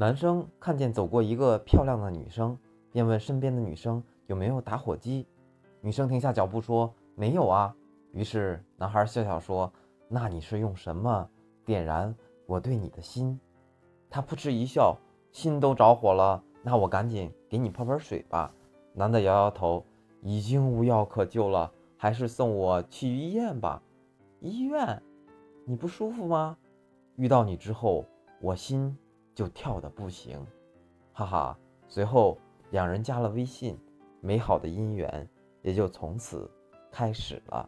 男生看见走过一个漂亮的女生，便问身边的女生有没有打火机。女生停下脚步说：“没有啊。”于是男孩笑笑说：“那你是用什么点燃我对你的心？”他扑哧一笑：“心都着火了，那我赶紧给你泡盆水吧。”男的摇摇头：“已经无药可救了，还是送我去医院吧。”医院？你不舒服吗？遇到你之后，我心就跳的不行，哈哈。随后两人加了微信，美好的姻缘也就从此开始了。